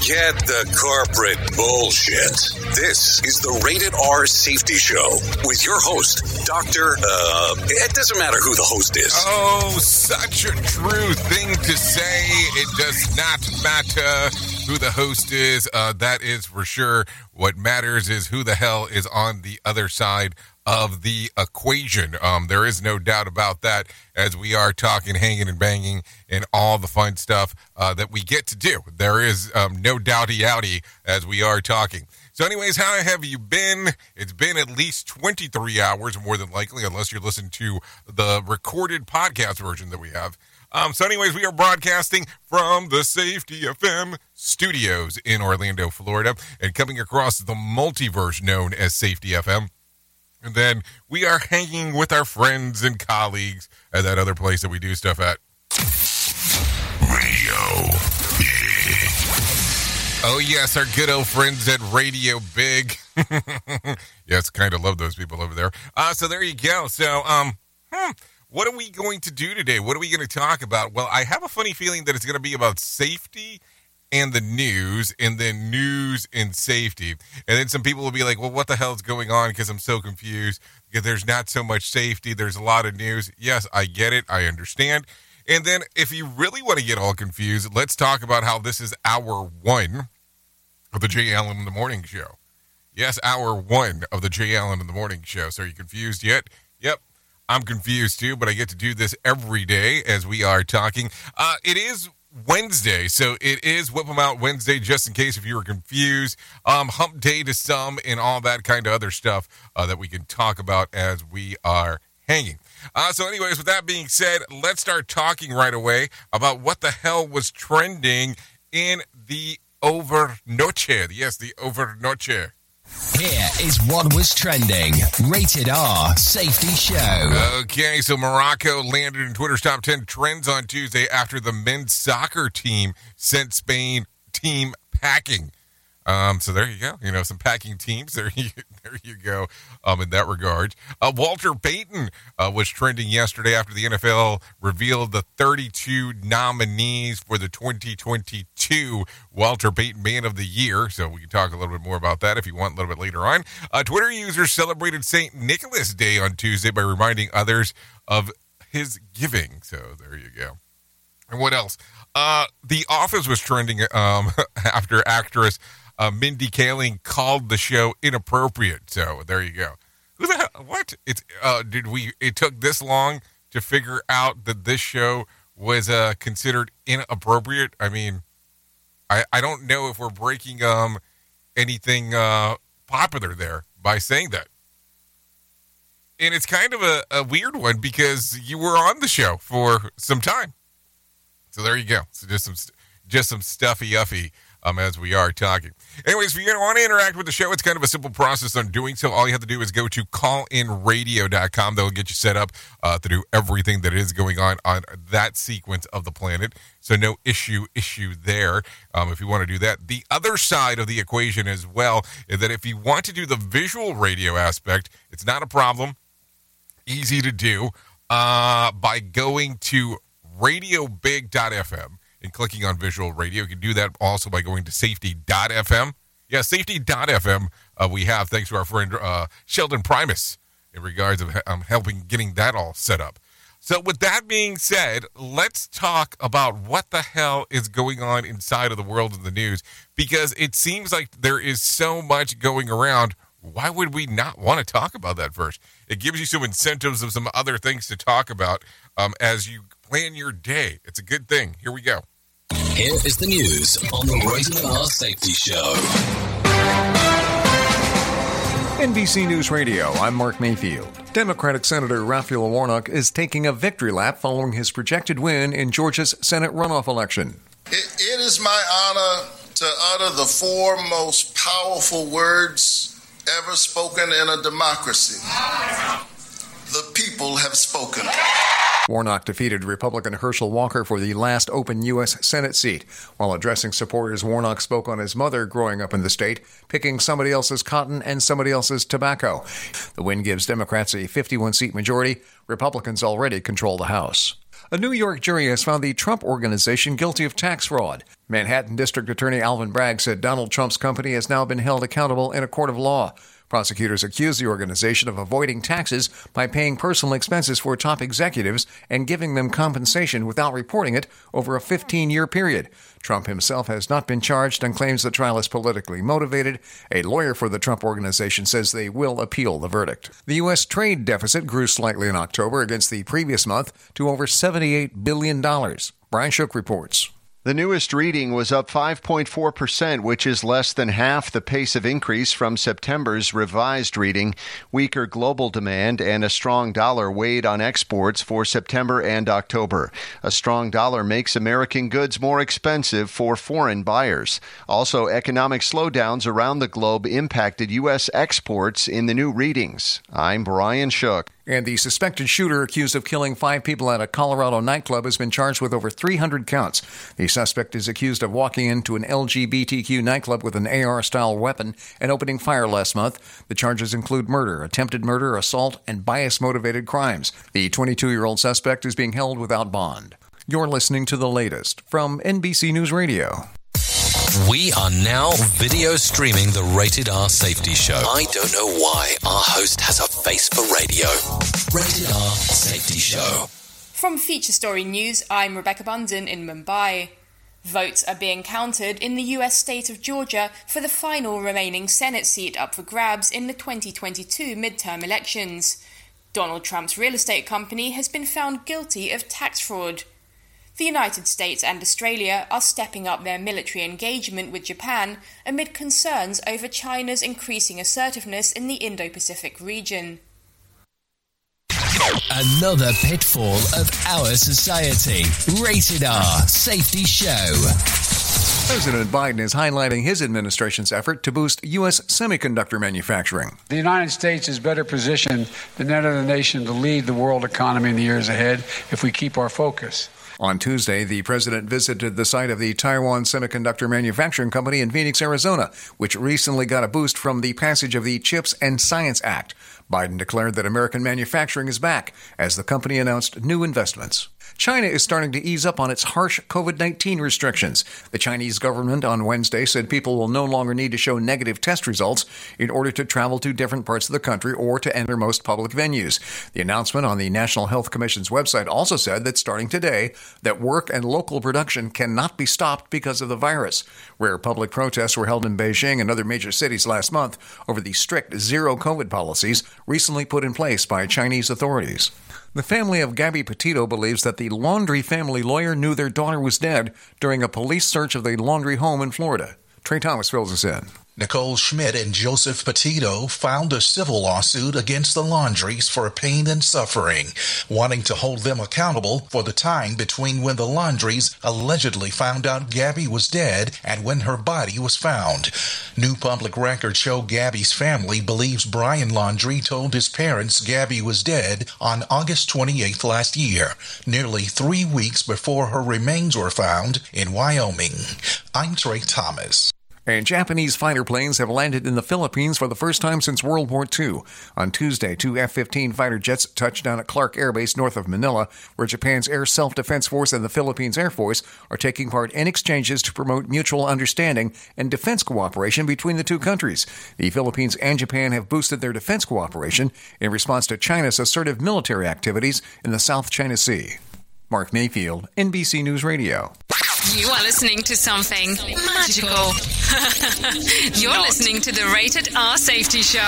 Forget the corporate bullshit. This is the Rated R Safety Show with your host, Dr. Uh, it doesn't matter who the host is. Oh, such a true thing to say. It does not matter who the host is. Uh, that is for sure. What matters is who the hell is on the other side of the equation. Um, there is no doubt about that as we are talking, hanging, and banging, and all the fun stuff uh, that we get to do. There is um, no doubty outy as we are talking. So, anyways, how have you been? It's been at least 23 hours, more than likely, unless you're listening to the recorded podcast version that we have. Um, so, anyways, we are broadcasting from the Safety FM studios in Orlando, Florida, and coming across the multiverse known as Safety FM. And then we are hanging with our friends and colleagues at that other place that we do stuff at. Radio Oh, yes, our good old friends at Radio Big. yes, kind of love those people over there. Uh, so there you go. So, um, hmm, what are we going to do today? What are we going to talk about? Well, I have a funny feeling that it's going to be about safety and the news, and then news and safety. And then some people will be like, well, what the hell is going on? Because I'm so confused. Because there's not so much safety, there's a lot of news. Yes, I get it. I understand. And then if you really want to get all confused, let's talk about how this is hour one of the Jay Allen in the Morning Show. Yes, hour one of the Jay Allen in the Morning Show. So are you confused yet? Yep. I'm confused too, but I get to do this every day as we are talking. Uh, it is Wednesday, so it is Whip 'em Out Wednesday, just in case if you were confused. Um, hump day to some and all that kind of other stuff uh, that we can talk about as we are hanging. Uh, so, anyways, with that being said, let's start talking right away about what the hell was trending in the overnoche. Yes, the overnoche. Here is what was trending. Rated R Safety Show. Okay, so Morocco landed in Twitter's top 10 trends on Tuesday after the men's soccer team sent Spain team packing. Um, so there you go. You know, some packing teams. There you, there you go. Um, in that regard, uh, Walter Payton uh, was trending yesterday after the NFL revealed the 32 nominees for the 2022 Walter Payton Man of the Year. So we can talk a little bit more about that if you want a little bit later on. Uh, Twitter users celebrated St. Nicholas Day on Tuesday by reminding others of his giving. So there you go. And what else? Uh, the Office was trending um, after actress uh, Mindy Kaling called the show inappropriate. So there you go. Who the hell? What? It's uh, did we? It took this long to figure out that this show was uh, considered inappropriate. I mean, I I don't know if we're breaking um anything uh popular there by saying that. And it's kind of a, a weird one because you were on the show for some time. So there you go. So just some just some stuffy uffy um, as we are talking. Anyways, if you want to interact with the show, it's kind of a simple process on doing so. All you have to do is go to callinradio.com. They'll get you set up uh, to do everything that is going on on that sequence of the planet. So no issue issue there um, if you want to do that. The other side of the equation as well is that if you want to do the visual radio aspect, it's not a problem. Easy to do uh, by going to radiobig.fm and clicking on visual radio. You can do that also by going to safety.fm. Yeah, safety.fm uh, we have, thanks to our friend uh, Sheldon Primus in regards of um, helping getting that all set up. So, with that being said, let's talk about what the hell is going on inside of the world of the news because it seems like there is so much going around. Why would we not want to talk about that first? It gives you some incentives of some other things to talk about um, as you plan your day. It's a good thing. Here we go. Here is the news on the Rated R Safety Show. NBC News Radio, I'm Mark Mayfield. Democratic Senator Raphael Warnock is taking a victory lap following his projected win in Georgia's Senate runoff election. It, it is my honor to utter the four most powerful words ever spoken in a democracy. The people have spoken. Warnock defeated Republican Herschel Walker for the last open U.S. Senate seat. While addressing supporters, Warnock spoke on his mother growing up in the state, picking somebody else's cotton and somebody else's tobacco. The win gives Democrats a 51 seat majority. Republicans already control the House. A New York jury has found the Trump Organization guilty of tax fraud. Manhattan District Attorney Alvin Bragg said Donald Trump's company has now been held accountable in a court of law. Prosecutors accuse the organization of avoiding taxes by paying personal expenses for top executives and giving them compensation without reporting it over a 15 year period. Trump himself has not been charged and claims the trial is politically motivated. A lawyer for the Trump organization says they will appeal the verdict. The U.S. trade deficit grew slightly in October against the previous month to over $78 billion. Brian Shook reports. The newest reading was up 5.4%, which is less than half the pace of increase from September's revised reading. Weaker global demand and a strong dollar weighed on exports for September and October. A strong dollar makes American goods more expensive for foreign buyers. Also, economic slowdowns around the globe impacted U.S. exports in the new readings. I'm Brian Shook. And the suspected shooter accused of killing five people at a Colorado nightclub has been charged with over 300 counts. The suspect is accused of walking into an LGBTQ nightclub with an AR style weapon and opening fire last month. The charges include murder, attempted murder, assault, and bias motivated crimes. The 22 year old suspect is being held without bond. You're listening to the latest from NBC News Radio. We are now video streaming the Rated R Safety Show. I don't know why our host has a face for radio. Rated R Safety Show. From Feature Story News, I'm Rebecca Bunden in Mumbai. Votes are being counted in the US state of Georgia for the final remaining Senate seat up for grabs in the 2022 midterm elections. Donald Trump's real estate company has been found guilty of tax fraud. The United States and Australia are stepping up their military engagement with Japan amid concerns over China's increasing assertiveness in the Indo Pacific region. Another pitfall of our society. Rated R Safety Show. President Biden is highlighting his administration's effort to boost U.S. semiconductor manufacturing. The United States is better positioned than any other nation to lead the world economy in the years ahead if we keep our focus. On Tuesday, the president visited the site of the Taiwan Semiconductor Manufacturing Company in Phoenix, Arizona, which recently got a boost from the passage of the CHIPS and Science Act. Biden declared that American manufacturing is back as the company announced new investments. China is starting to ease up on its harsh COVID 19 restrictions. The Chinese government on Wednesday said people will no longer need to show negative test results in order to travel to different parts of the country or to enter most public venues. The announcement on the National Health Commission's website also said that starting today, that work and local production cannot be stopped because of the virus. Where public protests were held in Beijing and other major cities last month over the strict zero COVID policies recently put in place by Chinese authorities. The family of Gabby Petito believes that the Laundrie family lawyer knew their daughter was dead during a police search of the Laundrie home in Florida. Trey Thomas fills us in. Nicole Schmidt and Joseph Petito filed a civil lawsuit against the Laundries for pain and suffering, wanting to hold them accountable for the time between when the Laundries allegedly found out Gabby was dead and when her body was found. New public records show Gabby's family believes Brian Laundrie told his parents Gabby was dead on August 28th last year, nearly three weeks before her remains were found in Wyoming. I'm Trey Thomas. And Japanese fighter planes have landed in the Philippines for the first time since World War II. On Tuesday, two F 15 fighter jets touched down at Clark Air Base north of Manila, where Japan's Air Self Defense Force and the Philippines Air Force are taking part in exchanges to promote mutual understanding and defense cooperation between the two countries. The Philippines and Japan have boosted their defense cooperation in response to China's assertive military activities in the South China Sea. Mark Mayfield, NBC News Radio. You are listening to something magical. You're listening to the Rated R Safety Show.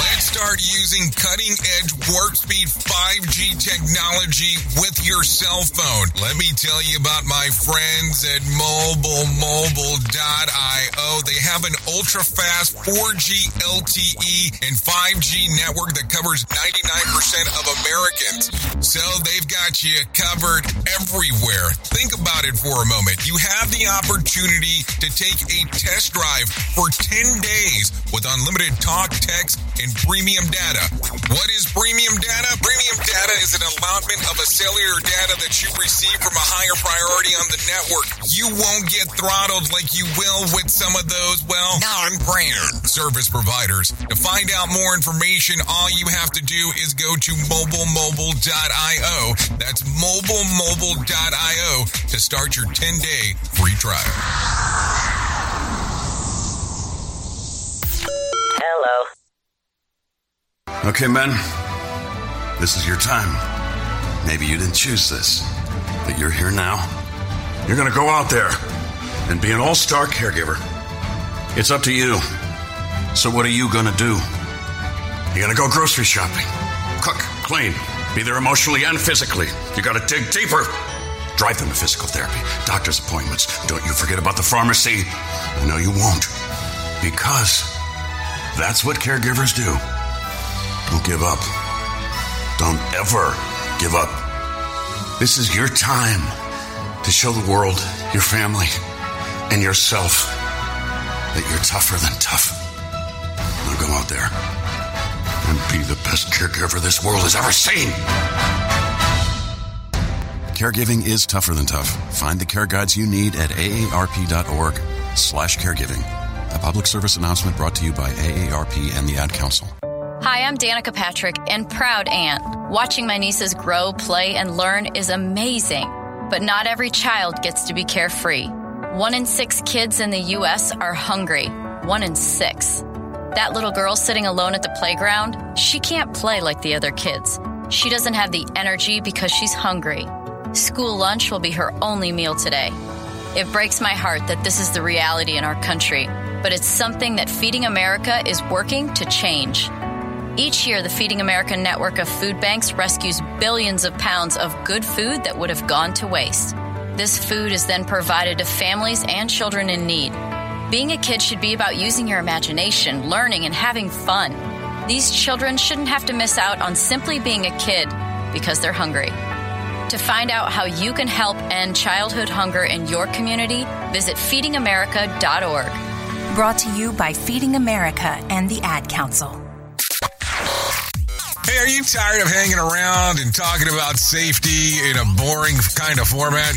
Let's start using cutting edge warp speed 5G technology with your cell phone. Let me tell you about my friends at mobilemobile.io. They have an ultra fast 4G LTE and 5G network that covers 99% of Americans. So they've got you covered everywhere. Think about it for a moment. You have the opportunity to take a test drive for 10 days with unlimited talk, text, and premium data. What is premium data? Premium data is an allotment of a cellular data that you receive from a higher priority on the network. You won't get throttled like you will with some of those, well, non-brand service providers. To find out more information, all you have to do is go to mobilemobile.io. That's mobilemobile.io to start your 10-day free trial. Hello. Okay, men. This is your time. Maybe you didn't choose this, but you're here now. You're gonna go out there and be an all star caregiver. It's up to you. So, what are you gonna do? You're gonna go grocery shopping, cook, clean, be there emotionally and physically. You gotta dig deeper. Drive them to physical therapy, doctor's appointments. Don't you forget about the pharmacy. I know you won't. Because that's what caregivers do. Don't give up. Don't ever give up. This is your time to show the world, your family, and yourself that you're tougher than tough. Now go out there and be the best caregiver this world has ever seen. Caregiving is tougher than tough. Find the care guides you need at aarp.org slash caregiving. A public service announcement brought to you by AARP and the Ad Council. Hi, I'm Danica Patrick and proud aunt. Watching my nieces grow, play, and learn is amazing. But not every child gets to be carefree. One in six kids in the U.S. are hungry. One in six. That little girl sitting alone at the playground, she can't play like the other kids. She doesn't have the energy because she's hungry. School lunch will be her only meal today. It breaks my heart that this is the reality in our country, but it's something that Feeding America is working to change. Each year, the Feeding America network of food banks rescues billions of pounds of good food that would have gone to waste. This food is then provided to families and children in need. Being a kid should be about using your imagination, learning, and having fun. These children shouldn't have to miss out on simply being a kid because they're hungry. To find out how you can help end childhood hunger in your community, visit feedingamerica.org. Brought to you by Feeding America and the Ad Council. Hey, are you tired of hanging around and talking about safety in a boring kind of format?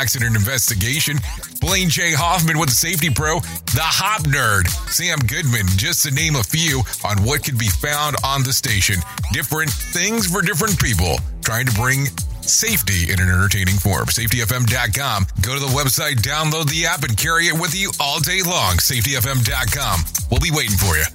accident investigation, Blaine J. Hoffman with the Safety Pro, The Hop Nerd, Sam Goodman, just to name a few on what could be found on the station. Different things for different people, trying to bring Safety in an entertaining form. SafetyFM.com. Go to the website, download the app, and carry it with you all day long. SafetyFM.com. We'll be waiting for you.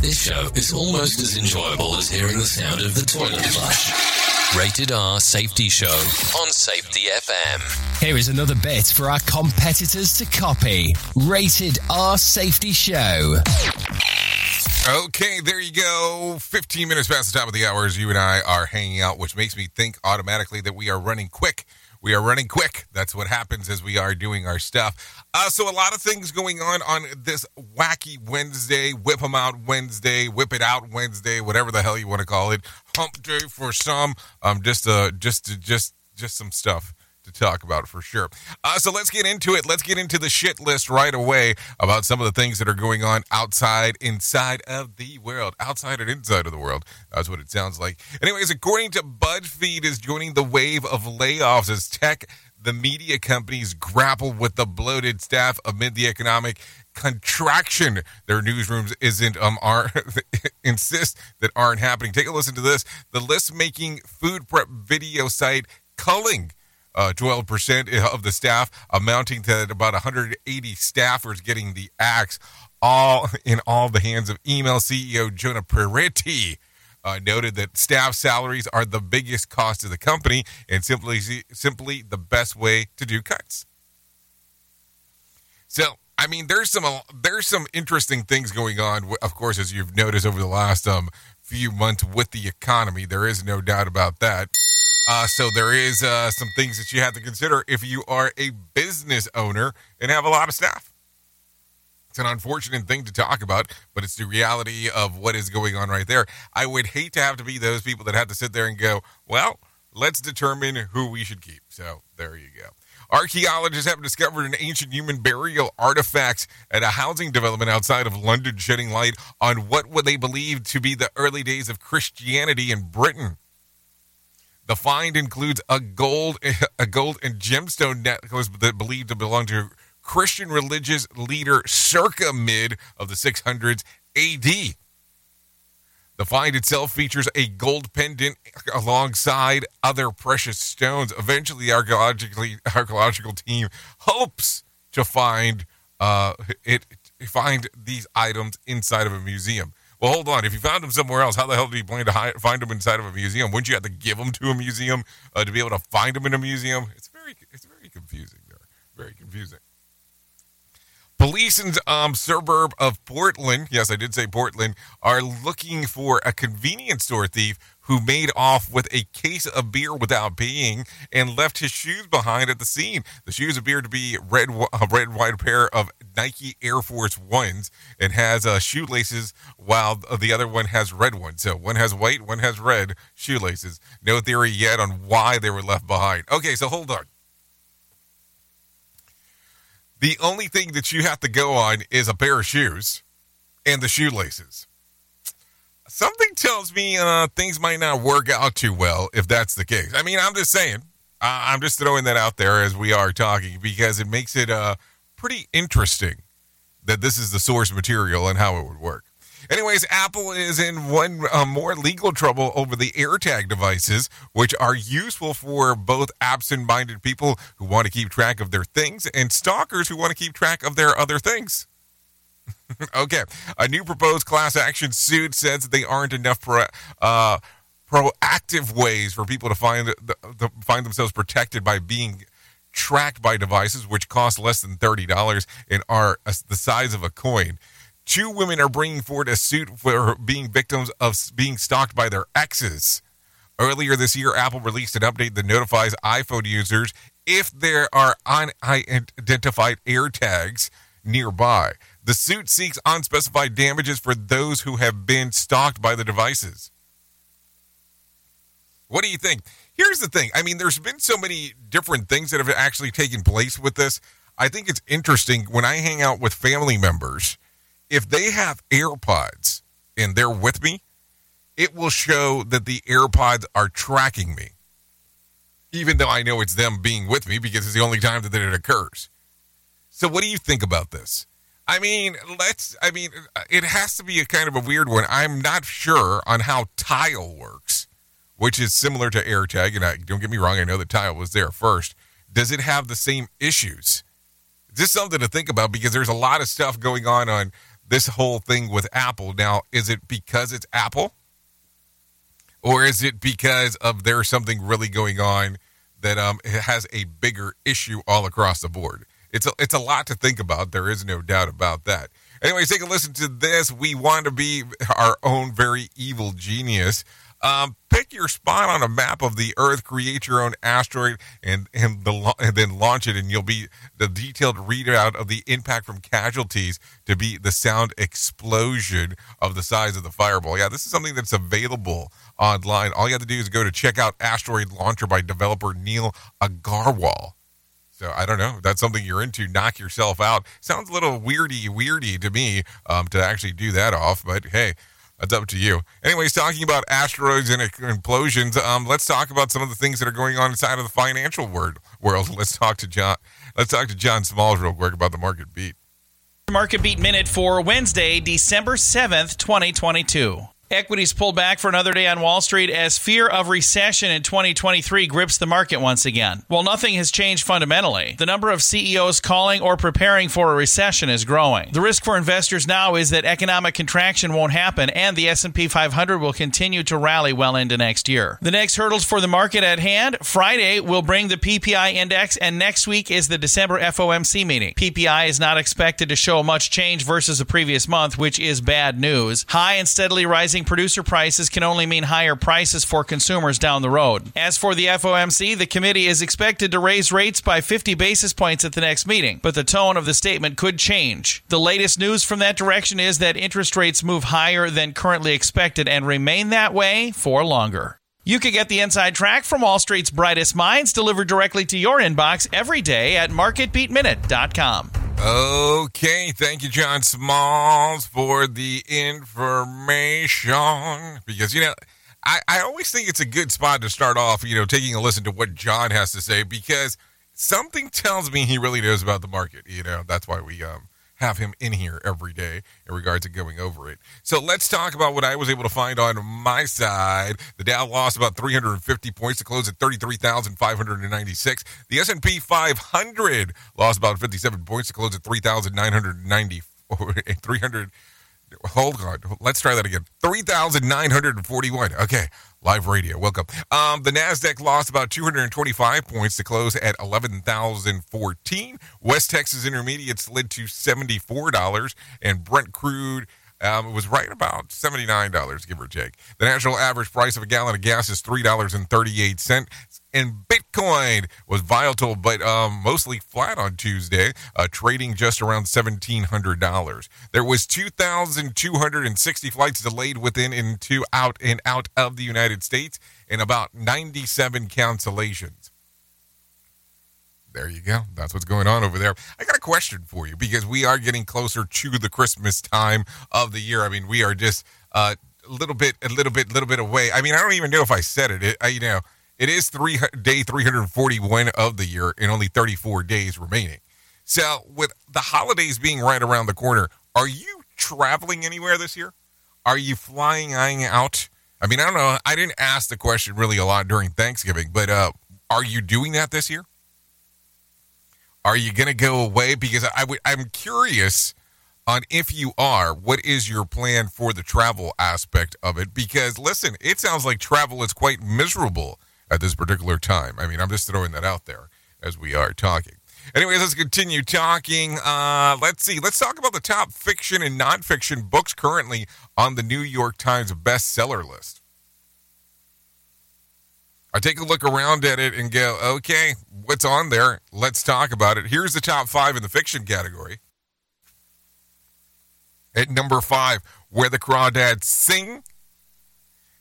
This show is almost as enjoyable as hearing the sound of the toilet flush. Rated R Safety Show on Safety FM. Here is another bit for our competitors to copy. Rated R Safety Show. Okay, there you go. 15 minutes past the top of the hours. you and I are hanging out, which makes me think automatically that we are running quick. We are running quick. That's what happens as we are doing our stuff. Uh, so, a lot of things going on on this wacky Wednesday, whip 'em out Wednesday, whip it out Wednesday, whatever the hell you want to call it. Hump day for some. Um, just uh, just just just some stuff to talk about for sure. Uh, so let's get into it. Let's get into the shit list right away about some of the things that are going on outside, inside of the world, outside and inside of the world. That's what it sounds like. Anyways, according to BuzzFeed, is joining the wave of layoffs as tech. The media companies grapple with the bloated staff amid the economic contraction. Their newsrooms isn't um are insist that aren't happening. Take a listen to this. The list making food prep video site culling uh, 12% of the staff, amounting to about 180 staffers getting the axe, all in all the hands of email CEO Jonah Peretti. Uh, noted that staff salaries are the biggest cost of the company and simply simply the best way to do cuts. So, I mean, there's some there's some interesting things going on. Of course, as you've noticed over the last um, few months with the economy, there is no doubt about that. Uh, so there is uh, some things that you have to consider if you are a business owner and have a lot of staff. It's an unfortunate thing to talk about, but it's the reality of what is going on right there. I would hate to have to be those people that have to sit there and go, well, let's determine who we should keep. So there you go. Archaeologists have discovered an ancient human burial artifact at a housing development outside of London, shedding light on what they believe to be the early days of Christianity in Britain. The find includes a gold, a gold and gemstone necklace that believed to belong to Christian religious leader circa mid of the 600s AD. The find itself features a gold pendant alongside other precious stones. Eventually, the archaeologically, archaeological team hopes to find uh, it find these items inside of a museum. Well, hold on. If you found them somewhere else, how the hell do you plan to hi- find them inside of a museum? Wouldn't you have to give them to a museum uh, to be able to find them in a museum? It's very, it's very confusing there. Very confusing. Police in um, suburb of Portland, yes, I did say Portland, are looking for a convenience store thief who made off with a case of beer without paying and left his shoes behind at the scene. The shoes appear to be red, a red white pair of Nike Air Force Ones and has uh, shoelaces, while the other one has red ones. So one has white, one has red shoelaces. No theory yet on why they were left behind. Okay, so hold on. The only thing that you have to go on is a pair of shoes and the shoelaces. Something tells me uh, things might not work out too well if that's the case. I mean, I'm just saying. Uh, I'm just throwing that out there as we are talking because it makes it uh, pretty interesting that this is the source material and how it would work. Anyways, Apple is in one uh, more legal trouble over the AirTag devices, which are useful for both absent minded people who want to keep track of their things and stalkers who want to keep track of their other things. okay, a new proposed class action suit says that they aren't enough pro, uh, proactive ways for people to find to find themselves protected by being tracked by devices which cost less than $30 and are the size of a coin. Two women are bringing forward a suit for being victims of being stalked by their exes. Earlier this year, Apple released an update that notifies iPhone users if there are unidentified AirTags nearby. The suit seeks unspecified damages for those who have been stalked by the devices. What do you think? Here's the thing. I mean, there's been so many different things that have actually taken place with this. I think it's interesting when I hang out with family members, if they have AirPods and they're with me, it will show that the AirPods are tracking me. Even though I know it's them being with me because it's the only time that it occurs. So, what do you think about this? I mean, let's, I mean, it has to be a kind of a weird one. I'm not sure on how tile works which is similar to AirTag. And I, don't get me wrong, I know that tile was there first. Does it have the same issues? Just something to think about because there's a lot of stuff going on on this whole thing with Apple. Now, is it because it's Apple? Or is it because of there's something really going on that um, has a bigger issue all across the board? It's a, it's a lot to think about. There is no doubt about that. Anyways, take a listen to this. We want to be our own very evil genius. Um, pick your spot on a map of the Earth, create your own asteroid, and and, the, and then launch it, and you'll be the detailed readout of the impact from casualties to be the sound explosion of the size of the fireball. Yeah, this is something that's available online. All you have to do is go to check out Asteroid Launcher by developer Neal Agarwal. So I don't know. If that's something you're into. Knock yourself out. Sounds a little weirdy, weirdy to me um, to actually do that off. But hey, that's up to you. Anyways, talking about asteroids and implosions, um, let's talk about some of the things that are going on inside of the financial world. World. Let's talk to John. Let's talk to John Smalls real quick about the market beat. Market beat minute for Wednesday, December seventh, twenty twenty two. Equities pulled back for another day on Wall Street as fear of recession in 2023 grips the market once again. While nothing has changed fundamentally, the number of CEOs calling or preparing for a recession is growing. The risk for investors now is that economic contraction won't happen and the S&P 500 will continue to rally well into next year. The next hurdles for the market at hand, Friday will bring the PPI index and next week is the December FOMC meeting. PPI is not expected to show much change versus the previous month, which is bad news. High and steadily rising producer prices can only mean higher prices for consumers down the road. As for the FOMC, the committee is expected to raise rates by 50 basis points at the next meeting, but the tone of the statement could change. The latest news from that direction is that interest rates move higher than currently expected and remain that way for longer. You can get the inside track from Wall Street's brightest minds delivered directly to your inbox every day at marketbeatminute.com. Okay, thank you, John Smalls, for the information. Because, you know, I, I always think it's a good spot to start off, you know, taking a listen to what John has to say because something tells me he really knows about the market. You know, that's why we um, have him in here every day in regards to going over it. So let's talk about what I was able to find on my side. The Dow lost about 350 points to close at 33,596. The S&P 500 lost about 57 points to close at 3,990 300 Hold on. Let's try that again. 3,941. Okay. Live radio. Welcome. Um, the NASDAQ lost about 225 points to close at 11,014. West Texas Intermediate slid to $74, and Brent crude um, was right about $79, give or take. The national average price of a gallon of gas is $3.38. And Bitcoin was volatile, but um, mostly flat on Tuesday, uh, trading just around $1,700. There was 2,260 flights delayed within and to out and out of the United States, and about 97 cancellations. There you go. That's what's going on over there. I got a question for you because we are getting closer to the Christmas time of the year. I mean, we are just uh, a little bit, a little bit, a little bit away. I mean, I don't even know if I said it. it I, you know, it is three day 341 of the year and only 34 days remaining. So, with the holidays being right around the corner, are you traveling anywhere this year? Are you flying out? I mean, I don't know. I didn't ask the question really a lot during Thanksgiving, but uh, are you doing that this year? Are you going to go away? Because I w- I'm curious on if you are, what is your plan for the travel aspect of it? Because listen, it sounds like travel is quite miserable at this particular time. I mean, I'm just throwing that out there as we are talking. Anyways, let's continue talking. Uh, let's see. Let's talk about the top fiction and nonfiction books currently on the New York Times bestseller list. I take a look around at it and go, okay, what's on there? Let's talk about it. Here's the top five in the fiction category. At number five, Where the Crawdads Sing.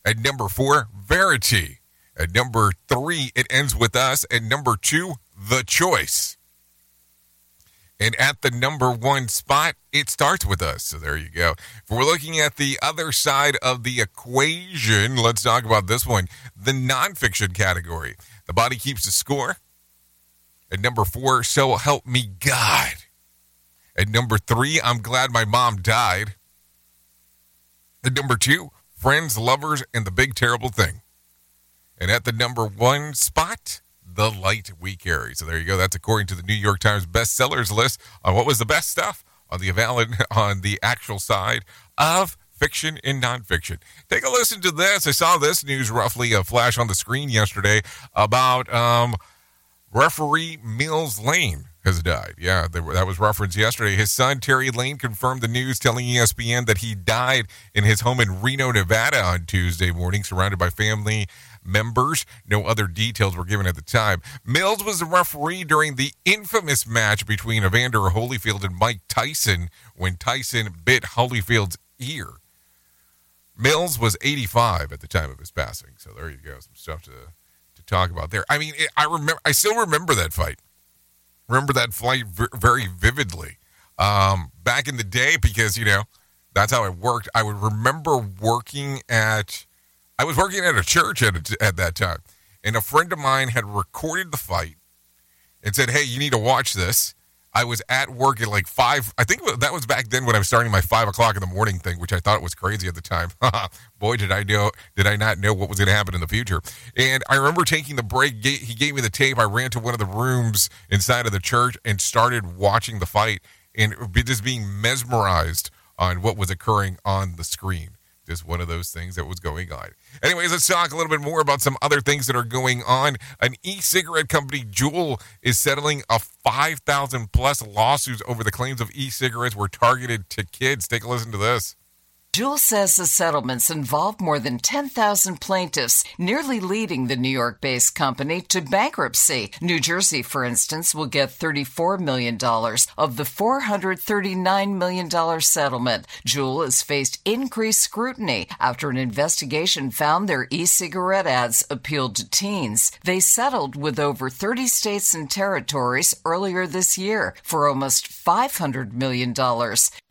At number four, Verity. At number three, It Ends With Us. At number two, The Choice. And at the number one spot, it starts with us. So there you go. If we're looking at the other side of the equation, let's talk about this one the nonfiction category. The body keeps the score. At number four, So Help Me God. At number three, I'm glad my mom died. At number two, Friends, Lovers, and the Big Terrible Thing. And at the number one spot, the light we carry. So there you go. That's according to the New York Times bestsellers list on what was the best stuff on the valid on the actual side of fiction and nonfiction. Take a listen to this. I saw this news roughly a flash on the screen yesterday about um, referee Mills Lane has died. Yeah, that was referenced yesterday. His son, Terry Lane, confirmed the news, telling ESPN that he died in his home in Reno, Nevada on Tuesday morning, surrounded by family members. No other details were given at the time. Mills was the referee during the infamous match between Evander Holyfield and Mike Tyson when Tyson bit Holyfield's ear. Mills was 85 at the time of his passing. So there you go. Some stuff to to talk about there. I mean, it, I remember I still remember that fight. Remember that fight v- very vividly. Um, back in the day because, you know, that's how it worked. I would remember working at I was working at a church at, at that time, and a friend of mine had recorded the fight and said, "Hey, you need to watch this." I was at work at like five. I think that was back then when I was starting my five o'clock in the morning thing, which I thought was crazy at the time. Boy, did I know! Did I not know what was going to happen in the future? And I remember taking the break. He gave me the tape. I ran to one of the rooms inside of the church and started watching the fight and just being mesmerized on what was occurring on the screen. Just one of those things that was going on. Anyways, let's talk a little bit more about some other things that are going on. An e-cigarette company, Juul, is settling a 5,000 plus lawsuits over the claims of e-cigarettes were targeted to kids. Take a listen to this. Juul says the settlements involve more than 10,000 plaintiffs, nearly leading the New York based company to bankruptcy. New Jersey, for instance, will get $34 million of the $439 million settlement. Juul has faced increased scrutiny after an investigation found their e cigarette ads appealed to teens. They settled with over 30 states and territories earlier this year for almost $500 million.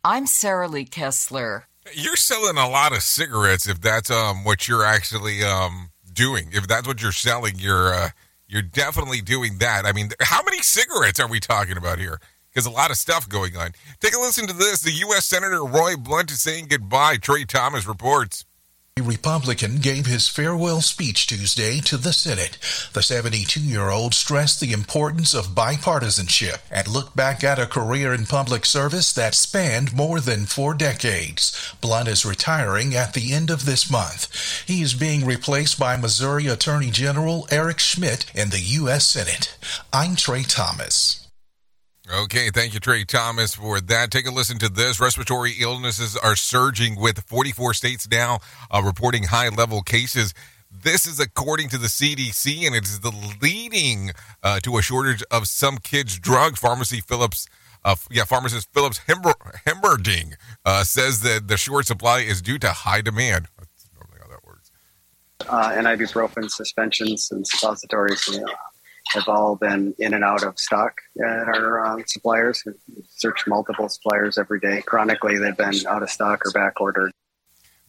I'm Sarah Lee Kessler. You're selling a lot of cigarettes if that's um what you're actually um doing. If that's what you're selling, you're uh, you're definitely doing that. I mean, how many cigarettes are we talking about here? Because a lot of stuff going on. Take a listen to this. The U.S. Senator Roy Blunt is saying goodbye. Trey Thomas reports. Republican gave his farewell speech Tuesday to the Senate. The 72 year old stressed the importance of bipartisanship and looked back at a career in public service that spanned more than four decades. Blunt is retiring at the end of this month. He is being replaced by Missouri Attorney General Eric Schmitt in the U.S. Senate. I'm Trey Thomas. Okay, thank you, Trey Thomas, for that. Take a listen to this. Respiratory illnesses are surging with 44 states now uh, reporting high level cases. This is according to the CDC, and it is the leading uh, to a shortage of some kids' drug. Pharmacy Phillips, uh, yeah, pharmacist Phillips Hember, Hemberding uh, says that the short supply is due to high demand. That's normally how that works. Uh, and ibuprofen suspensions and suppositories have all been in and out of stock at our um, suppliers. We search multiple suppliers every day. Chronically, they've been out of stock or back ordered.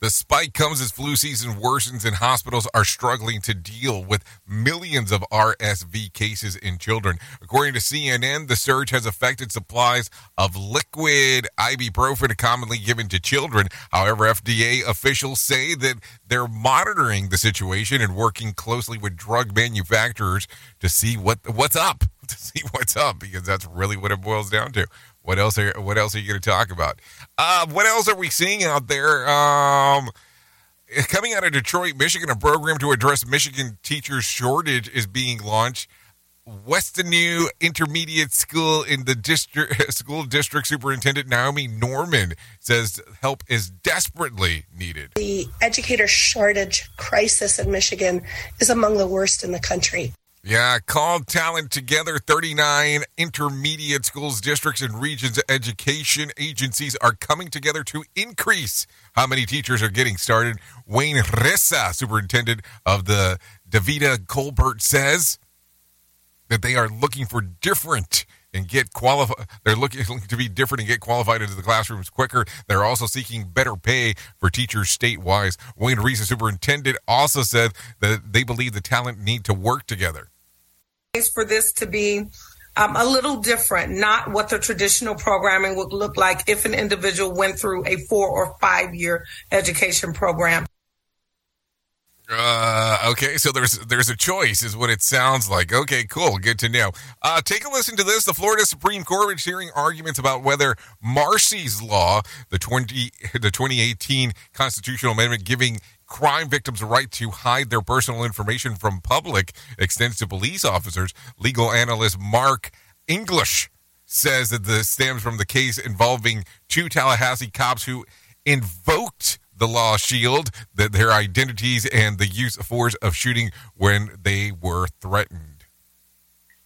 The spike comes as flu season worsens and hospitals are struggling to deal with millions of RSV cases in children. According to CNN, the surge has affected supplies of liquid ibuprofen commonly given to children. However, FDA officials say that they're monitoring the situation and working closely with drug manufacturers to see what what's up, to see what's up because that's really what it boils down to. What else are What else are you going to talk about? Uh, what else are we seeing out there? Um, coming out of Detroit, Michigan, a program to address Michigan teachers shortage is being launched. Washtenaw Intermediate School in the district school district superintendent Naomi Norman says help is desperately needed. The educator shortage crisis in Michigan is among the worst in the country. Yeah, called Talent Together. 39 intermediate schools, districts, and regions education agencies are coming together to increase how many teachers are getting started. Wayne RESA, superintendent of the Daveda Colbert, says that they are looking for different and get qualified. They're looking to be different and get qualified into the classrooms quicker. They're also seeking better pay for teachers statewide. Wayne Reese, superintendent, also said that they believe the talent need to work together. For this to be um, a little different, not what the traditional programming would look like if an individual went through a four or five year education program. Uh, okay, so there's there's a choice, is what it sounds like. Okay, cool, good to know. Uh, take a listen to this. The Florida Supreme Court is hearing arguments about whether Marsy's law, the twenty the 2018 constitutional amendment giving crime victims a right to hide their personal information from public, extends to police officers. Legal analyst Mark English says that this stems from the case involving two Tallahassee cops who invoked the law shield that their identities and the use of force of shooting when they were threatened.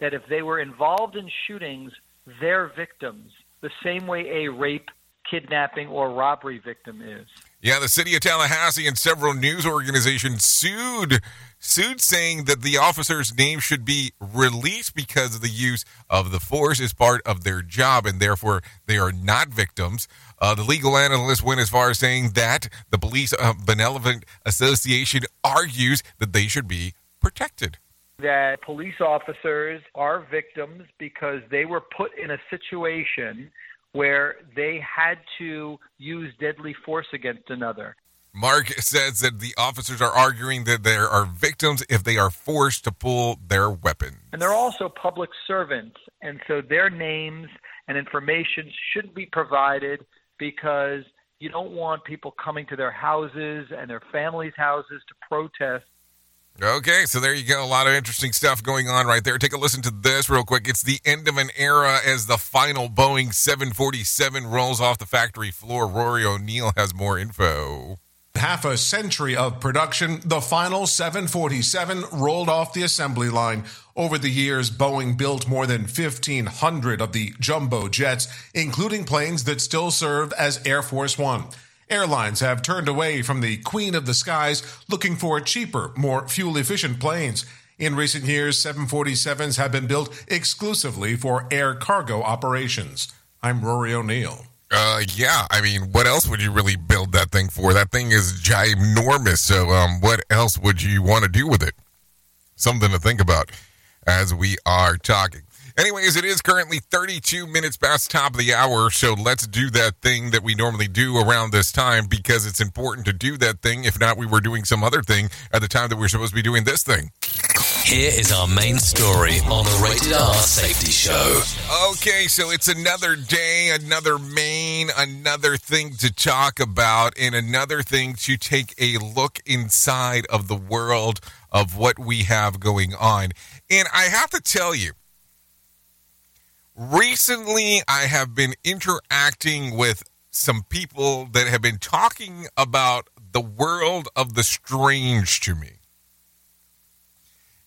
That if they were involved in shootings, they're victims, the same way a rape, kidnapping, or robbery victim is. Yeah, the city of Tallahassee and several news organizations sued sued saying that the officers' name should be released because of the use of the force is part of their job and therefore they are not victims. Uh, the legal analyst went as far as saying that the Police uh, Benevolent Association argues that they should be protected. That police officers are victims because they were put in a situation where they had to use deadly force against another. Mark says that the officers are arguing that there are victims if they are forced to pull their weapon. And they're also public servants, and so their names and information shouldn't be provided because you don't want people coming to their houses and their families' houses to protest. Okay, so there you go. A lot of interesting stuff going on right there. Take a listen to this real quick. It's the end of an era as the final Boeing 747 rolls off the factory floor. Rory O'Neill has more info. Half a century of production, the final 747 rolled off the assembly line. Over the years, Boeing built more than 1,500 of the jumbo jets, including planes that still serve as Air Force One. Airlines have turned away from the Queen of the Skies, looking for cheaper, more fuel efficient planes. In recent years, 747s have been built exclusively for air cargo operations. I'm Rory O'Neill. Uh, yeah. I mean, what else would you really build that thing for? That thing is ginormous. So, um, what else would you want to do with it? Something to think about as we are talking. Anyways, it is currently 32 minutes past top of the hour, so let's do that thing that we normally do around this time because it's important to do that thing. If not, we were doing some other thing at the time that we are supposed to be doing this thing. Here is our main story on the Rated R Safety Show. Okay, so it's another day, another main, another thing to talk about, and another thing to take a look inside of the world of what we have going on. And I have to tell you, recently I have been interacting with some people that have been talking about the world of the strange to me.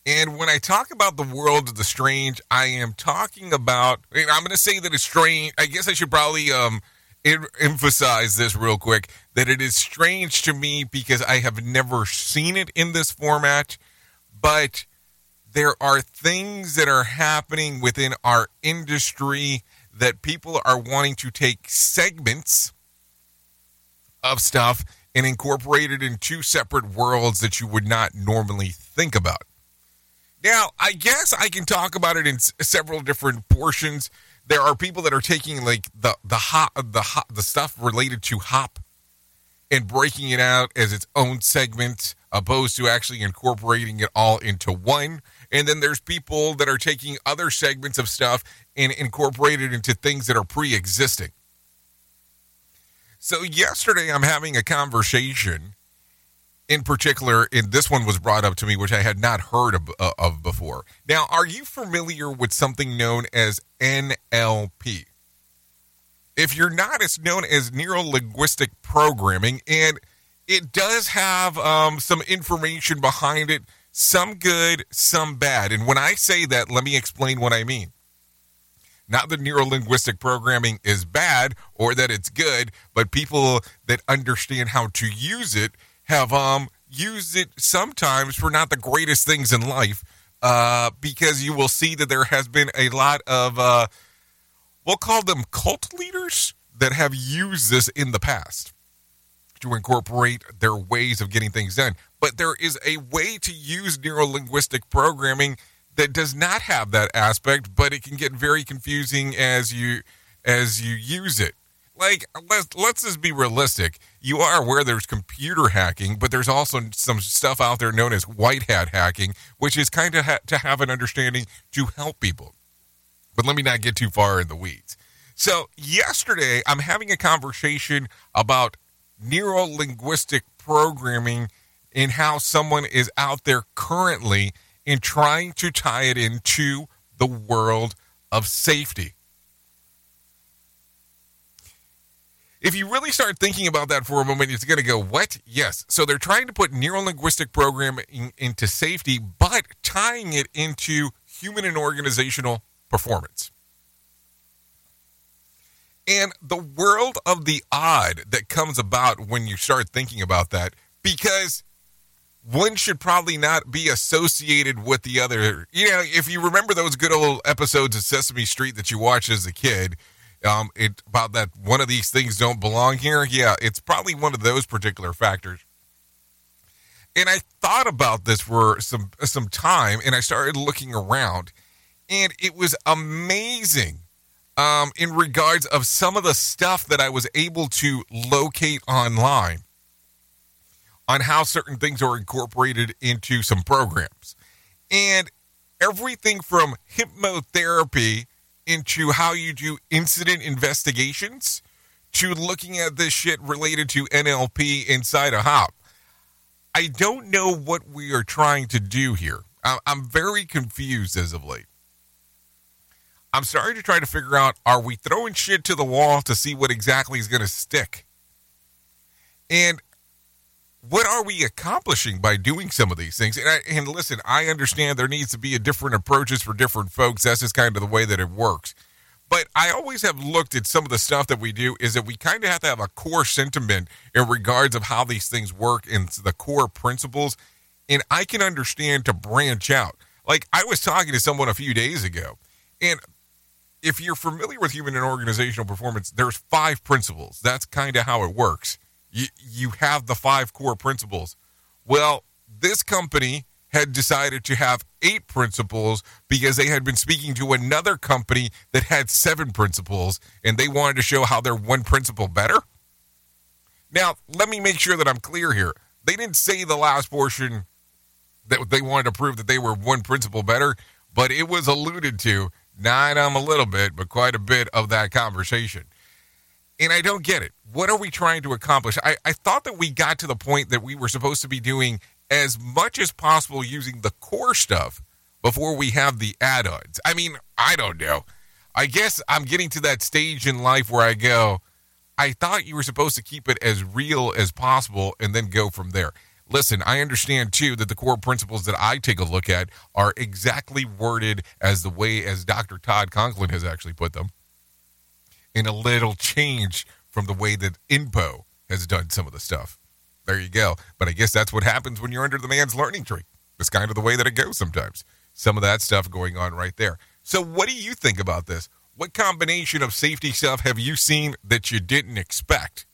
And when I talk about the world of the strange, I am talking about. I'm going to say that it's strange. I guess I should probably um, emphasize this real quick that it is strange to me because I have never seen it in this format. But there are things that are happening within our industry that people are wanting to take segments of stuff and incorporate it in two separate worlds that you would not normally think about. Now, I guess I can talk about it in s- several different portions. There are people that are taking like the the hop the hop, the stuff related to hop and breaking it out as its own segment opposed to actually incorporating it all into one. And then there's people that are taking other segments of stuff and incorporate it into things that are pre-existing. So yesterday I'm having a conversation in particular, and this one was brought up to me, which I had not heard of, uh, of before. Now, are you familiar with something known as NLP? If you're not, it's known as neuro linguistic programming, and it does have um, some information behind it, some good, some bad. And when I say that, let me explain what I mean. Not that neuro linguistic programming is bad or that it's good, but people that understand how to use it have um used it sometimes for not the greatest things in life uh because you will see that there has been a lot of uh we'll call them cult leaders that have used this in the past to incorporate their ways of getting things done but there is a way to use neuro linguistic programming that does not have that aspect but it can get very confusing as you as you use it like let's let's just be realistic you are aware there's computer hacking, but there's also some stuff out there known as white hat hacking, which is kind of ha- to have an understanding to help people. But let me not get too far in the weeds. So, yesterday, I'm having a conversation about neuro linguistic programming and how someone is out there currently in trying to tie it into the world of safety. If you really start thinking about that for a moment, it's going to go, what? Yes. So they're trying to put neuro linguistic programming into safety, but tying it into human and organizational performance. And the world of the odd that comes about when you start thinking about that, because one should probably not be associated with the other. You know, if you remember those good old episodes of Sesame Street that you watched as a kid, um, it about that one of these things don't belong here. Yeah, it's probably one of those particular factors. And I thought about this for some some time, and I started looking around, and it was amazing um, in regards of some of the stuff that I was able to locate online on how certain things are incorporated into some programs. And everything from hypnotherapy into how you do incident investigations to looking at this shit related to NLP inside a hop. I don't know what we are trying to do here. I'm very confused as of late. I'm starting to try to figure out are we throwing shit to the wall to see what exactly is going to stick? And what are we accomplishing by doing some of these things? And, I, and listen, I understand there needs to be a different approaches for different folks. That's just kind of the way that it works. But I always have looked at some of the stuff that we do is that we kind of have to have a core sentiment in regards of how these things work and the core principles. And I can understand to branch out. Like I was talking to someone a few days ago, and if you're familiar with human and organizational performance, there's five principles. That's kind of how it works you, you have the five core principles. Well, this company had decided to have eight principles because they had been speaking to another company that had seven principles and they wanted to show how they're one principle better. Now, let me make sure that I'm clear here. They didn't say the last portion that they wanted to prove that they were one principle better, but it was alluded to, not um, a little bit, but quite a bit of that conversation. And I don't get it. What are we trying to accomplish? I, I thought that we got to the point that we were supposed to be doing as much as possible using the core stuff before we have the add ons. I mean, I don't know. I guess I'm getting to that stage in life where I go, I thought you were supposed to keep it as real as possible and then go from there. Listen, I understand too that the core principles that I take a look at are exactly worded as the way as Dr. Todd Conklin has actually put them in a little change from the way that INPO has done some of the stuff. There you go. But I guess that's what happens when you're under the man's learning tree. It's kind of the way that it goes sometimes. Some of that stuff going on right there. So, what do you think about this? What combination of safety stuff have you seen that you didn't expect?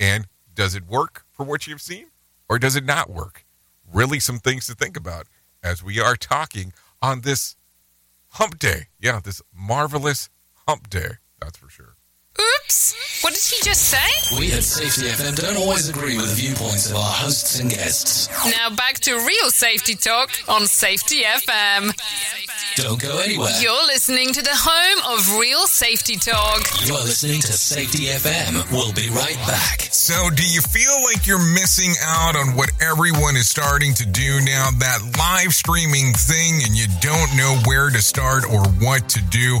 And does it work for what you've seen or does it not work? Really, some things to think about as we are talking on this hump day. Yeah, this marvelous hump day. That's for sure. Oops! What did he just say? We at Safety FM don't always agree with the viewpoints of our hosts and guests. Now back to real safety talk on Safety FM. Don't go anywhere. You're listening to the home of real safety talk. You are listening to Safety FM. We'll be right back. So, do you feel like you're missing out on what everyone is starting to do now? That live streaming thing, and you don't know where to start or what to do?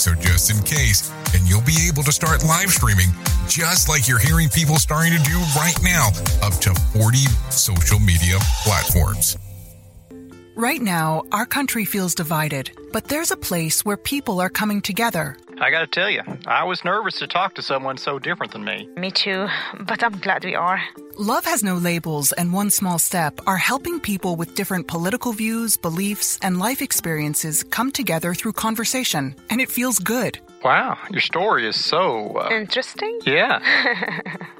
So just in case, and you'll be able to start live streaming just like you're hearing people starting to do right now, up to 40 social media platforms. Right now, our country feels divided, but there's a place where people are coming together. I gotta tell you, I was nervous to talk to someone so different than me. Me too, but I'm glad we are. Love Has No Labels and One Small Step are helping people with different political views, beliefs, and life experiences come together through conversation, and it feels good. Wow, your story is so. Uh, Interesting? yeah.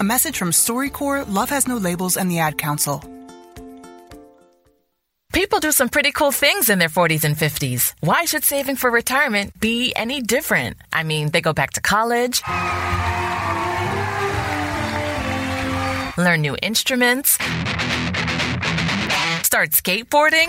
A message from StoryCorps, Love Has No Labels, and the Ad Council. People do some pretty cool things in their 40s and 50s. Why should saving for retirement be any different? I mean, they go back to college, learn new instruments, start skateboarding.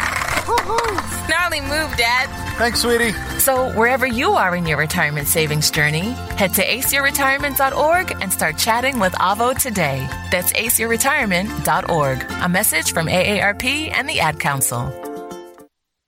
Gnarly move, Dad. Thanks, sweetie. So, wherever you are in your retirement savings journey, head to aceyourretirement.org and start chatting with Avo today. That's aceyourretirement.org. A message from AARP and the Ad Council.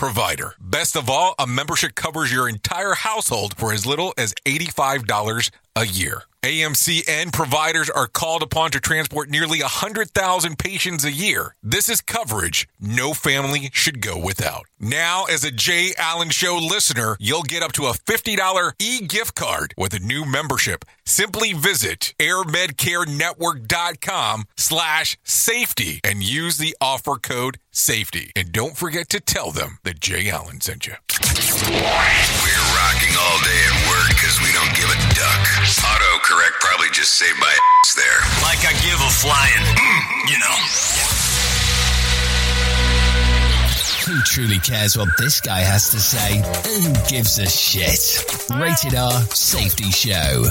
provider. Best of all, a membership covers your entire household for as little as $85 a year. AMCN providers are called upon to transport nearly 100,000 patients a year. This is coverage no family should go without. Now, as a Jay Allen Show listener, you'll get up to a $50 e-gift card with a new membership. Simply visit airmedcarenetwork.com slash safety and use the offer code safety. And don't forget to tell them that Jay Allen sent you. We're rocking all day at work because we don't give a. Autocorrect probably just saved my ass there. Like I give a flying, mm, you know. Who truly cares what this guy has to say? Who gives a shit? Rated R Safety Show.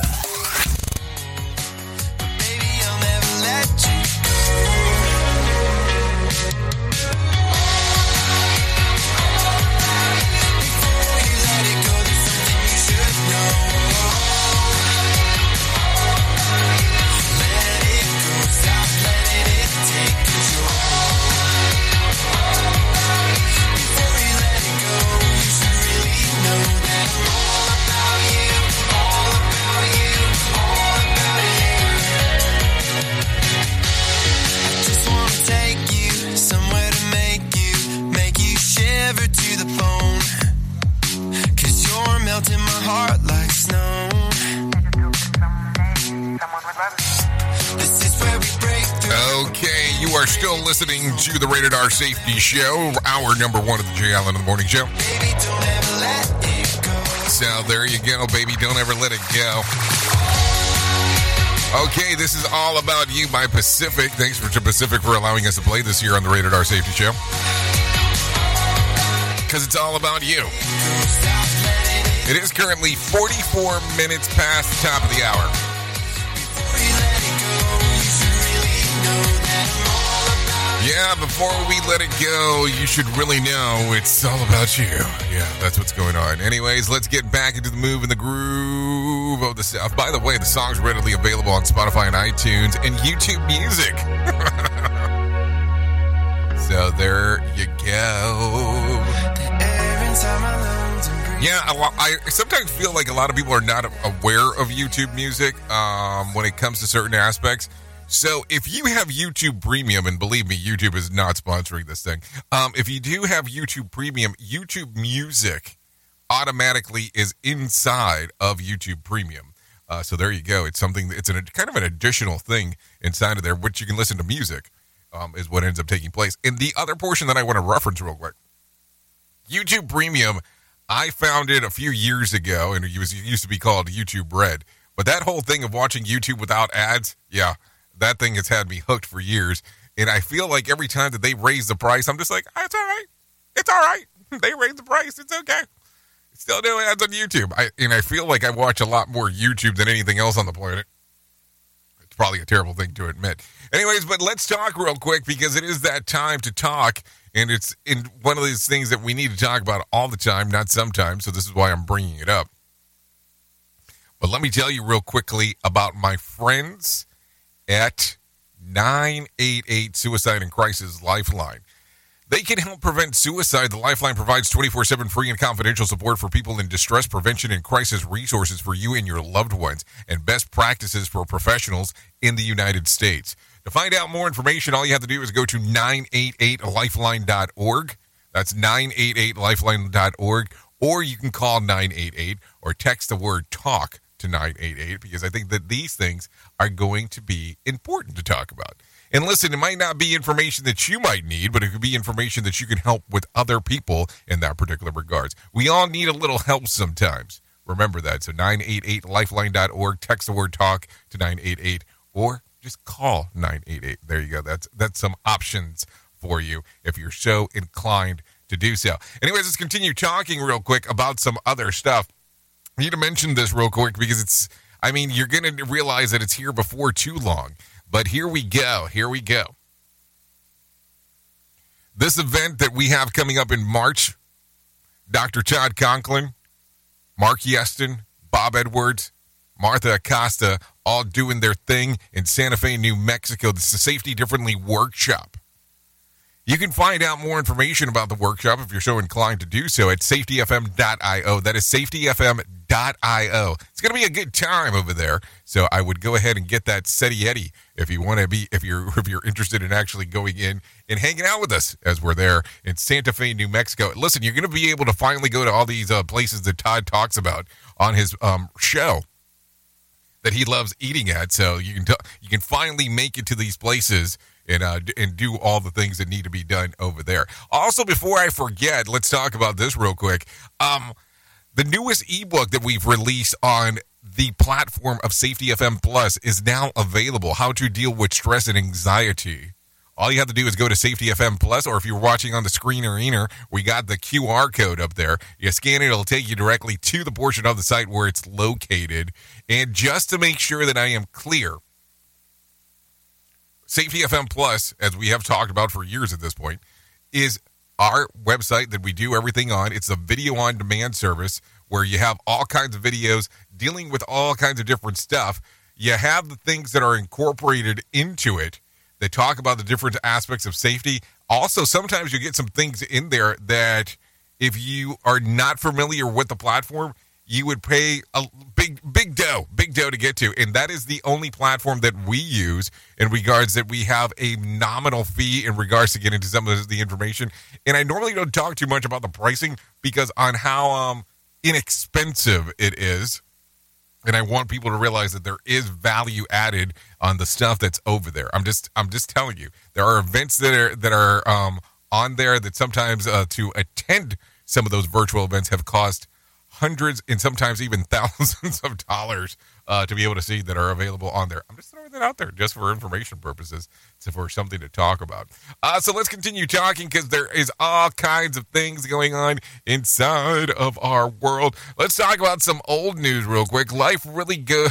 To the Rated R Safety Show, hour number one of the Jay Allen in the Morning Show. So there you go, baby. Don't ever let it go. Okay, this is all about you by Pacific. Thanks for to Pacific for allowing us to play this here on the Rated R Safety Show. Because it's all about you. It is currently 44 minutes past the top of the hour. Yeah, before we let it go, you should really know it's all about you. Yeah, that's what's going on. Anyways, let's get back into the move and the groove of the South. By the way, the song's readily available on Spotify and iTunes and YouTube Music. so there you go. Yeah, lo- I sometimes feel like a lot of people are not aware of YouTube Music um, when it comes to certain aspects. So if you have YouTube Premium, and believe me, YouTube is not sponsoring this thing. Um, if you do have YouTube Premium, YouTube Music automatically is inside of YouTube Premium. Uh, so there you go. It's something. It's an, kind of an additional thing inside of there, which you can listen to music. Um, is what ends up taking place. And the other portion that I want to reference real quick, YouTube Premium. I found it a few years ago, and it, was, it used to be called YouTube Red. But that whole thing of watching YouTube without ads, yeah, that thing has had me hooked for years. And I feel like every time that they raise the price, I'm just like, oh, it's all right. It's all right. They raise the price. It's okay. Still doing ads on YouTube. I, and I feel like I watch a lot more YouTube than anything else on the planet. It's probably a terrible thing to admit. Anyways, but let's talk real quick because it is that time to talk. And it's in one of these things that we need to talk about all the time, not sometimes. So this is why I'm bringing it up. But let me tell you real quickly about my friends at 988 Suicide and Crisis Lifeline. They can help prevent suicide. The Lifeline provides 24 7 free and confidential support for people in distress, prevention, and crisis resources for you and your loved ones, and best practices for professionals in the United States. To find out more information, all you have to do is go to 988lifeline.org. That's 988lifeline.org. Or you can call 988 or text the word talk to 988 because I think that these things are going to be important to talk about. And listen, it might not be information that you might need, but it could be information that you can help with other people in that particular regards. We all need a little help sometimes. Remember that. So 988lifeline.org, text the word talk to 988 or just call 988. There you go. That's that's some options for you if you're so inclined to do so. Anyways, let's continue talking real quick about some other stuff. I need to mention this real quick because it's I mean, you're going to realize that it's here before too long. But here we go. Here we go. This event that we have coming up in March, Dr. Todd Conklin, Mark Yeston, Bob Edwards, Martha Acosta, all doing their thing in Santa Fe, New Mexico. This is a Safety Differently workshop. You can find out more information about the workshop if you're so inclined to do so at safetyfm.io. That is safetyfm.io. It's going to be a good time over there. So I would go ahead and get that SETI Eddie if you want to be if you're if you're interested in actually going in and hanging out with us as we're there in Santa Fe, New Mexico. Listen, you're going to be able to finally go to all these uh, places that Todd talks about on his um, show that he loves eating at. So you can t- you can finally make it to these places and uh, and do all the things that need to be done over there. Also, before I forget, let's talk about this real quick. Um, the newest ebook that we've released on the platform of Safety FM Plus is now available. How to deal with stress and anxiety. All you have to do is go to Safety FM Plus, or if you're watching on the screen or inner, we got the QR code up there. You scan it, it'll take you directly to the portion of the site where it's located. And just to make sure that I am clear, Safety FM Plus, as we have talked about for years at this point, is our website that we do everything on. It's a video on demand service where you have all kinds of videos dealing with all kinds of different stuff. You have the things that are incorporated into it that talk about the different aspects of safety. Also, sometimes you get some things in there that if you are not familiar with the platform, you would pay a big big dough big dough to get to. And that is the only platform that we use in regards that we have a nominal fee in regards to getting to some of the information. And i normally don't talk too much about the pricing because on how um inexpensive it is. And i want people to realize that there is value added on the stuff that's over there. I'm just i'm just telling you there are events that are that are um on there that sometimes uh, to attend some of those virtual events have cost hundreds and sometimes even thousands of dollars uh, to be able to see that are available on there. I'm just throwing that out there just for information purposes, so for something to talk about. Uh, so let's continue talking because there is all kinds of things going on inside of our world. Let's talk about some old news real quick. Life really go-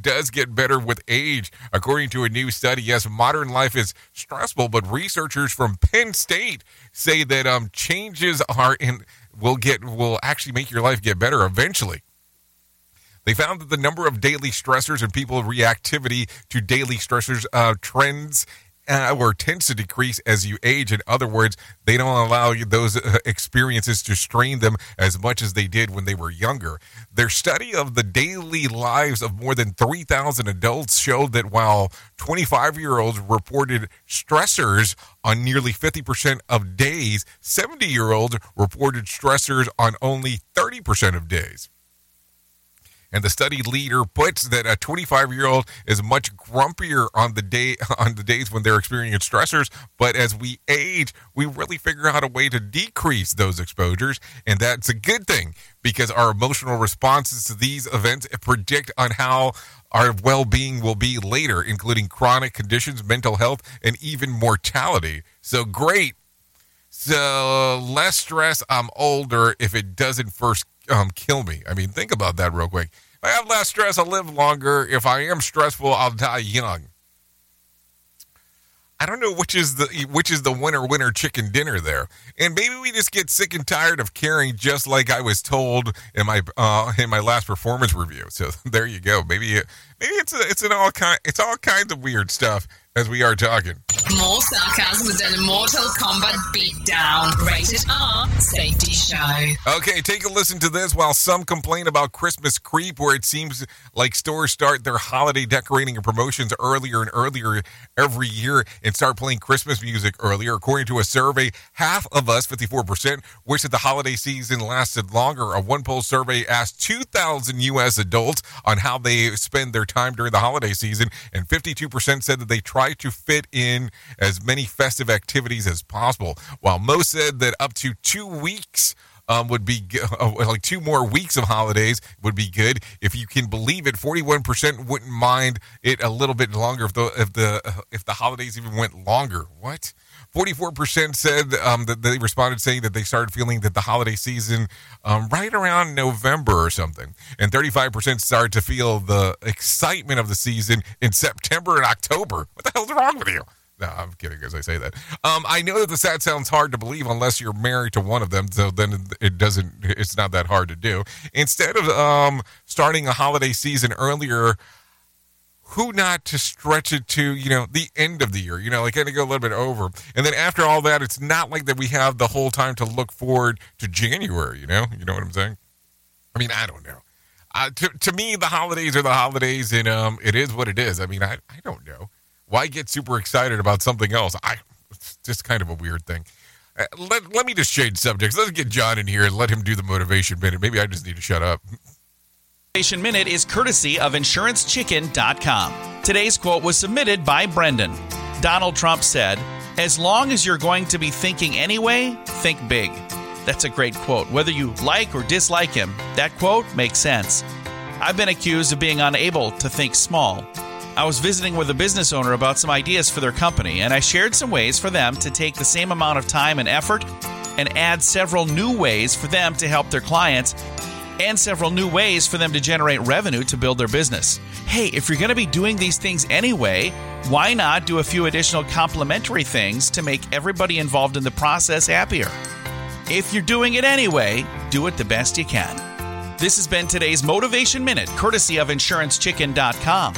does get better with age, according to a new study. Yes, modern life is stressful, but researchers from Penn State say that um, changes are in will get will actually make your life get better eventually. They found that the number of daily stressors and people reactivity to daily stressors uh, trends uh, or tends to decrease as you age. In other words, they don't allow you those uh, experiences to strain them as much as they did when they were younger. Their study of the daily lives of more than 3,000 adults showed that while 25 year olds reported stressors on nearly 50% of days, 70 year olds reported stressors on only 30% of days. And the study leader puts that a 25 year old is much grumpier on the day on the days when they're experiencing stressors. But as we age, we really figure out a way to decrease those exposures, and that's a good thing because our emotional responses to these events predict on how our well-being will be later, including chronic conditions, mental health, and even mortality. So great. So less stress. I'm older if it doesn't first um, kill me. I mean, think about that real quick. I have less stress, I'll live longer. If I am stressful, I'll die young. I don't know which is the which is the winner winner chicken dinner there, and maybe we just get sick and tired of caring, just like I was told in my uh, in my last performance review. So there you go. Maybe maybe it's a, it's an all kind it's all kinds of weird stuff as we are talking. More sarcasm than a Mortal Kombat beatdown. Rated R Safety Show. Okay, take a listen to this while some complain about Christmas creep, where it seems like stores start their holiday decorating and promotions earlier and earlier every year and start playing Christmas music earlier. According to a survey, half of us, 54%, wish that the holiday season lasted longer. A OnePoll survey asked 2,000 U.S. adults on how they spend their time during the holiday season, and 52% said that they try to fit in as many festive activities as possible, while most said that up to two weeks um, would be uh, like two more weeks of holidays would be good. If you can believe it, forty-one percent wouldn't mind it a little bit longer if the if the if the holidays even went longer. What? Forty-four percent said um, that they responded saying that they started feeling that the holiday season um, right around November or something, and thirty-five percent started to feel the excitement of the season in September and October. What the hell's wrong with you? No, I'm kidding as I say that. Um, I know that the stat sounds hard to believe unless you're married to one of them, so then it doesn't. It's not that hard to do. Instead of um, starting a holiday season earlier, who not to stretch it to you know the end of the year? You know, like kind of go a little bit over, and then after all that, it's not like that we have the whole time to look forward to January. You know, you know what I'm saying? I mean, I don't know. Uh, to, to me, the holidays are the holidays, and um, it is what it is. I mean, I, I don't know why get super excited about something else? I it's just kind of a weird thing. Uh, let, let me just change subjects. Let's get John in here and let him do the motivation minute. Maybe I just need to shut up. Motivation Minute is courtesy of InsuranceChicken.com. Today's quote was submitted by Brendan. Donald Trump said, As long as you're going to be thinking anyway, think big. That's a great quote. Whether you like or dislike him, that quote makes sense. I've been accused of being unable to think small. I was visiting with a business owner about some ideas for their company, and I shared some ways for them to take the same amount of time and effort and add several new ways for them to help their clients and several new ways for them to generate revenue to build their business. Hey, if you're going to be doing these things anyway, why not do a few additional complementary things to make everybody involved in the process happier? If you're doing it anyway, do it the best you can. This has been today's Motivation Minute, courtesy of InsuranceChicken.com.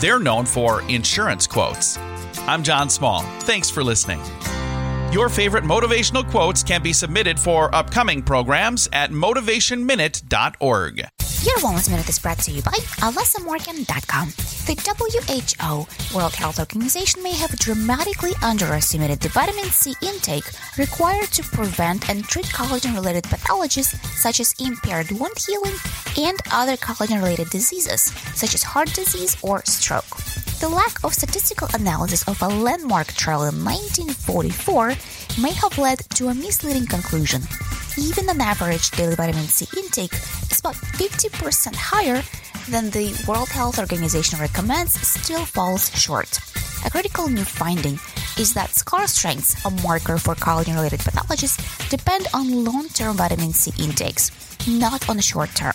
They're known for insurance quotes. I'm John Small. Thanks for listening. Your favorite motivational quotes can be submitted for upcoming programs at motivationminute.org. Your Wellness Minute is brought to you by AlessaMorgan.com. The WHO, World Health Organization, may have dramatically underestimated the vitamin C intake required to prevent and treat collagen related pathologies such as impaired wound healing and other collagen related diseases, such as heart disease or stroke. The lack of statistical analysis of a landmark trial in 1944 may have led to a misleading conclusion. Even an average daily vitamin C intake is about 50% higher than the World Health Organization recommends still falls short. A critical new finding is that scar strengths, a marker for collagen related pathologies, depend on long term vitamin C intakes, not on the short term.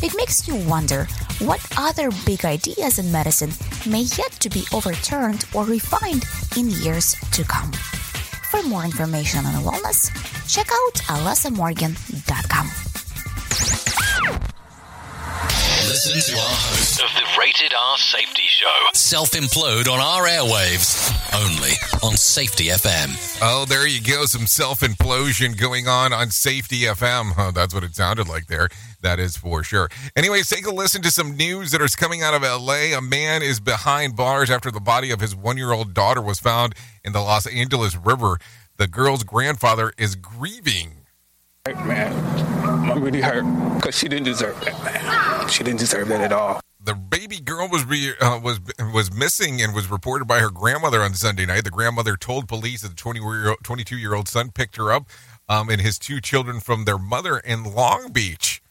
It makes you wonder what other big ideas in medicine may yet to be overturned or refined in years to come. For more information on wellness, check out alessamorgan.com. listen to our host of the Rated R Safety Show self implode on our airwaves only on Safety FM. Oh, there you go. Some self implosion going on on Safety FM. Oh, that's what it sounded like there. That is for sure. Anyways, take a listen to some news that is coming out of LA. A man is behind bars after the body of his one year old daughter was found in the Los Angeles River. The girl's grandfather is grieving. Man, I'm really hurt because she didn't deserve that, man. She didn't deserve that at all. The baby girl was re, uh, was was missing and was reported by her grandmother on Sunday night. The grandmother told police that the 22 year old son picked her up um, and his two children from their mother in Long Beach.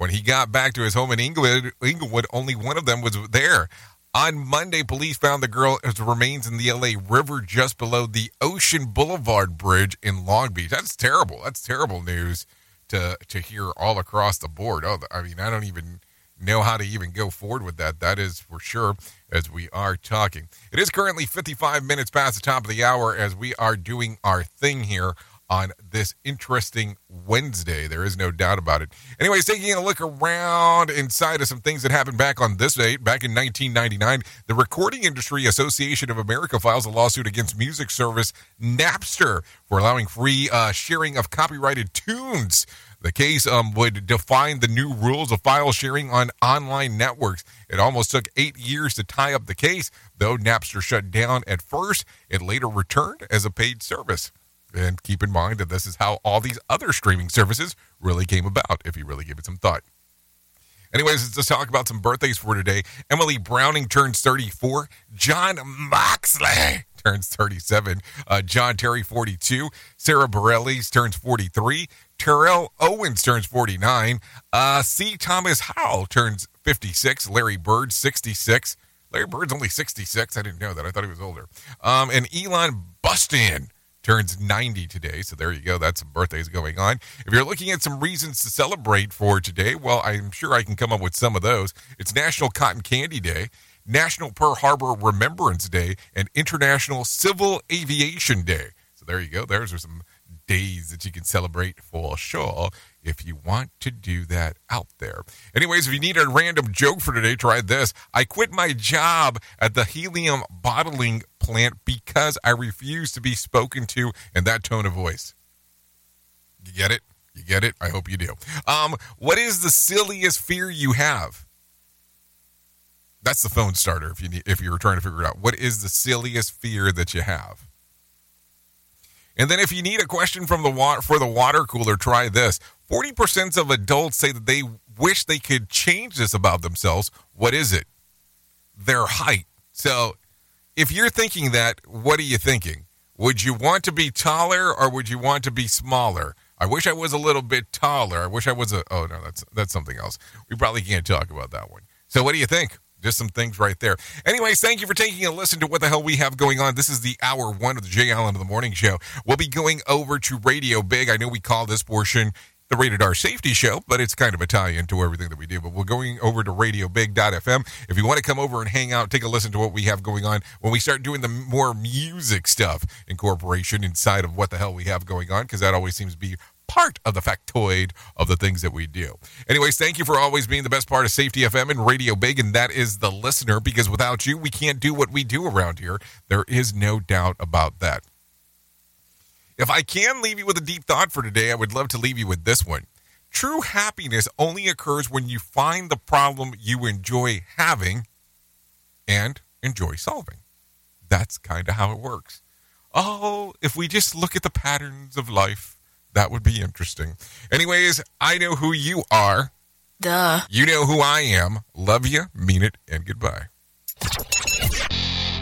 When he got back to his home in Inglewood, Inglewood only one of them was there. On Monday, police found the girl's remains in the LA River just below the Ocean Boulevard Bridge in Long Beach. That's terrible. That's terrible news to to hear all across the board. Oh, I mean, I don't even know how to even go forward with that. That is for sure as we are talking. It is currently 55 minutes past the top of the hour as we are doing our thing here on this interesting Wednesday. There is no doubt about it. Anyways, taking a look around inside of some things that happened back on this date, back in 1999, the Recording Industry Association of America files a lawsuit against music service Napster for allowing free uh, sharing of copyrighted tunes. The case um, would define the new rules of file sharing on online networks. It almost took eight years to tie up the case, though Napster shut down at first. It later returned as a paid service. And keep in mind that this is how all these other streaming services really came about, if you really give it some thought. Anyways, let's talk about some birthdays for today. Emily Browning turns 34. Jon Moxley turns 37. Uh, John Terry, 42. Sara Bareilles turns 43. Terrell Owens turns 49. Uh, C. Thomas Howell turns 56. Larry Bird, 66. Larry Bird's only 66. I didn't know that. I thought he was older. Um, and Ellen Burstyn turns 90 today. So there you go. That's some birthdays going on. If you're looking at some reasons to celebrate for today, well, I'm sure I can come up with some of those. It's National Cotton Candy Day, National Pearl Harbor Remembrance Day, and International Civil Aviation Day. So there you go. There's some days that you can celebrate for sure if you want to do that out there. Anyways, if you need a random joke for today, try this. I quit my job at the helium bottling plant because I refuse to be spoken to in that tone of voice. You get it? You get it? I hope you do. Um, what is the silliest fear you have? That's the phone starter if you need, if you're trying to figure it out. What is the silliest fear that you have? And then if you need a question from the water for the water cooler, try this. 40% of adults say that they wish they could change this about themselves. What is it? Their height. So if you're thinking that, what are you thinking? Would you want to be taller or would you want to be smaller? I wish I was a little bit taller. I wish I was a Oh no, that's that's something else. We probably can't talk about that one. So what do you think? Just some things right there. Anyways, thank you for taking a listen to what the hell we have going on. This is the hour one of the Jay Allen of the Morning Show. We'll be going over to Radio Big. I know we call this portion the Rated R Safety Show, but it's kind of a tie into everything that we do. But we're going over to RadioBig.fm. If you want to come over and hang out, take a listen to what we have going on when we start doing the more music stuff incorporation inside of what the hell we have going on, because that always seems to be part of the factoid of the things that we do. Anyways, thank you for always being the best part of Safety FM and Radio Big, and that is the listener, because without you, we can't do what we do around here. There is no doubt about that. If I can leave you with a deep thought for today, I would love to leave you with this one. True happiness only occurs when you find the problem you enjoy having and enjoy solving. That's kind of how it works. Oh, if we just look at the patterns of life, that would be interesting. Anyways, I know who you are. Duh. You know who I am. Love you, mean it, and goodbye.